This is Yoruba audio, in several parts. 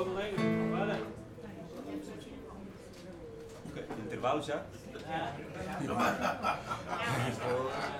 Oké, okay, ja? ja?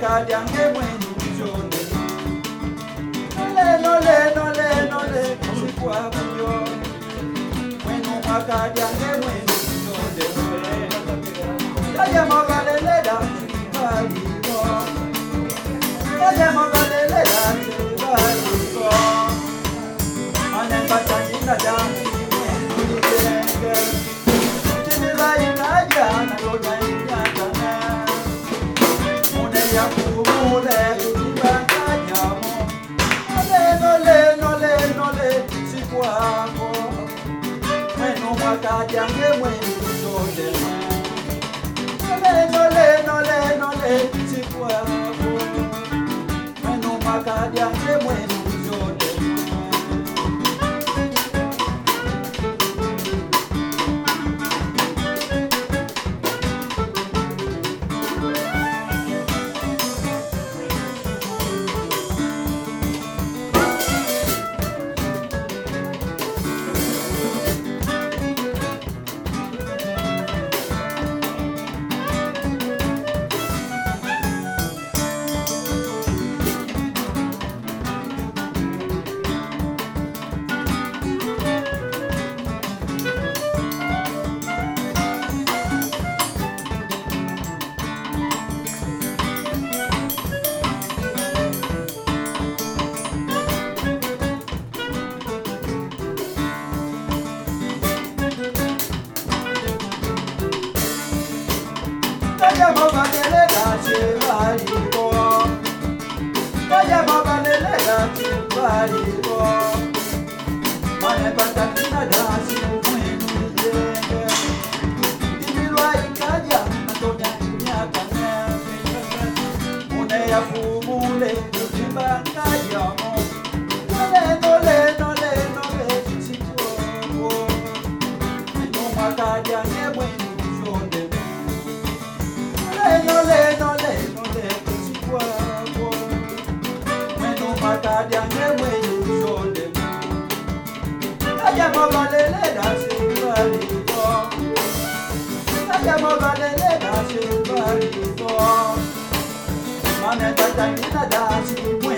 Cadê a minha mãe? makajange mwezi ndondemwe yaje magaleleda tubalimo yaje magaleleda tubalimo anengatanyinda jangu imwenulilenge timilayinaja nayonainyanjana muneyakumuleko jange mwenye sote Nole nole nole nole tipu ako lọ́jọ́ bàbá lélẹ̀ náà ti bá rí bọ́ lọ́jọ́ bàbá lélẹ̀ náà ti bá rí bọ́ mọ̀nà pàtàkì náà dá sí fún inú ilé ẹgbẹ́ ìlú àyíkájà àtọ̀dá ní aller dans les, dans les, dans les petits bois. Mais nous, ma tarde, à mes moyens, nous sommes des mots. Allez, mon valet, les danseurs, vous allez voir. Allez, mon valet, les danseurs,